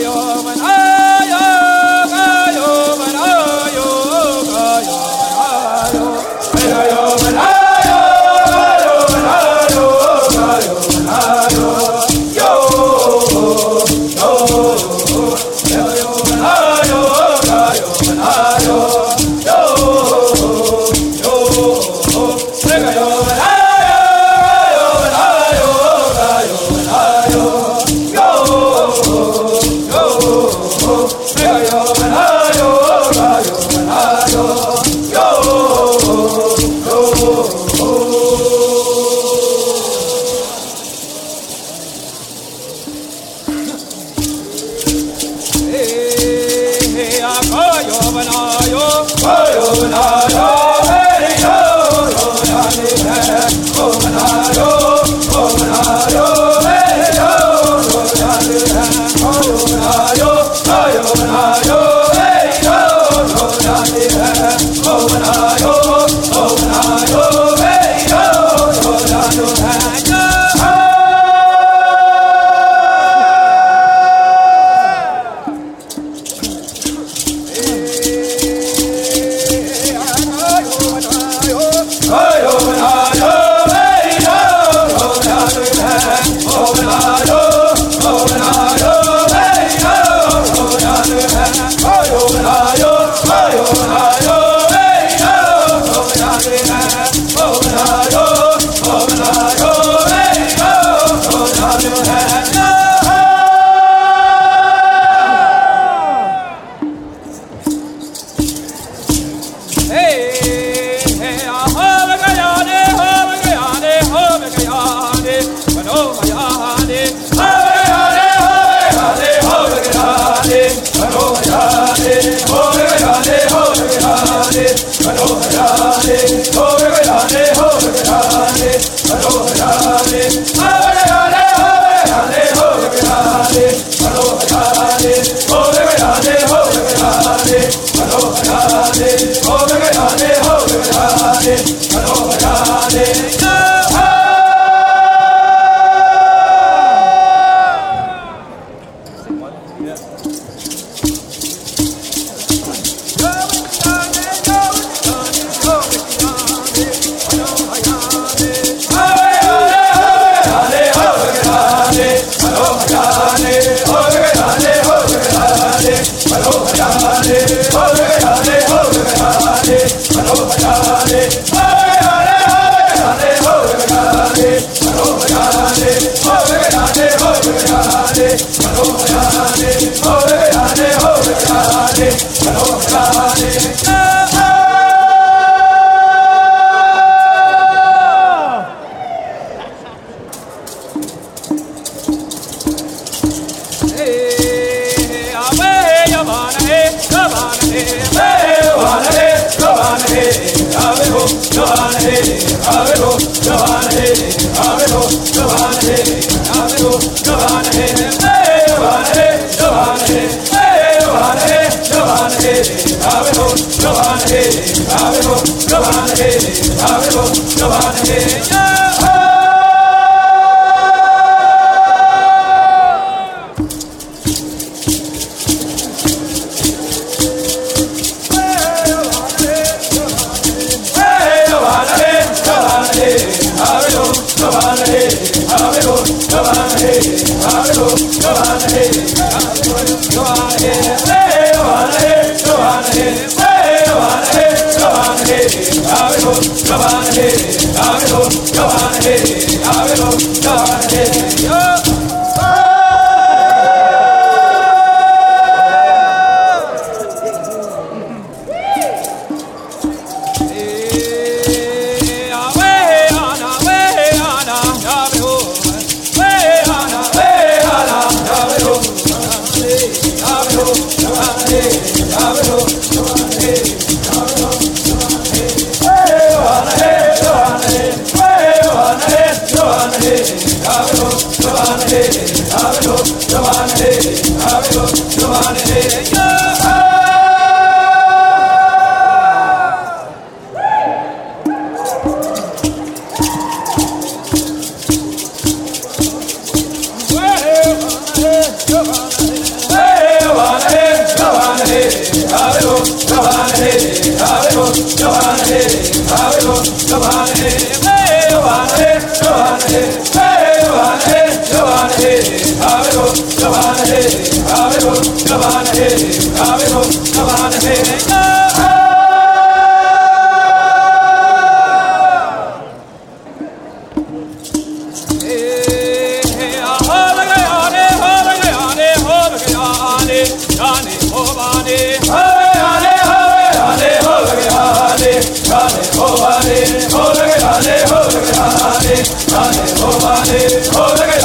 یا من Sayonara oh, oh, avevo giovane, avevo giovane, avevo giovane, avevo giovane, giovane, giovane, giovane, giovane, avevo giovane, avevo giovane, avevo giovane, Nobody go, nobody hey. ale, ho lege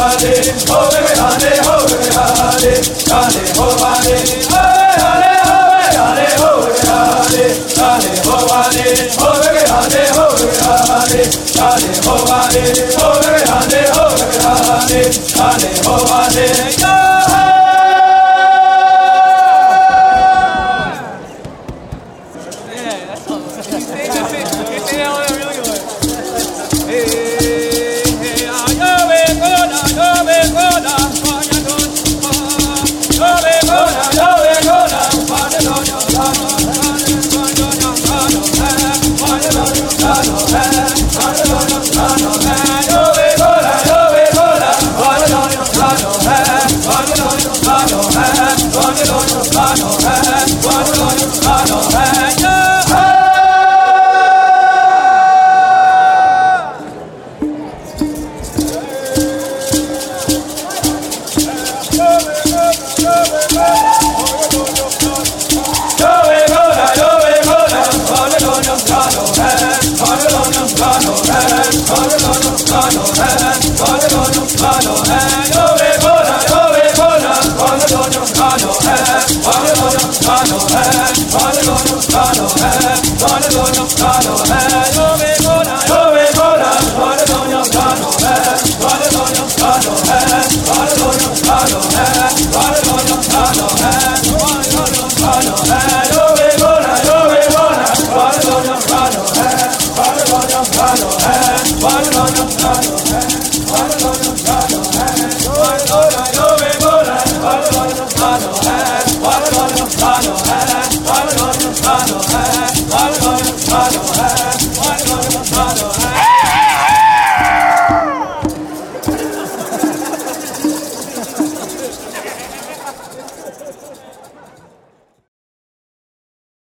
hale, hove hale, hove hale, hale hovale, hove hale, hove hale, hove hale, hale hovale, hove hale, hove hale, hale hovale, hove hale, hove hale, hale hovale. Follow her, follow her, follow her, follow her, follow her. I don't have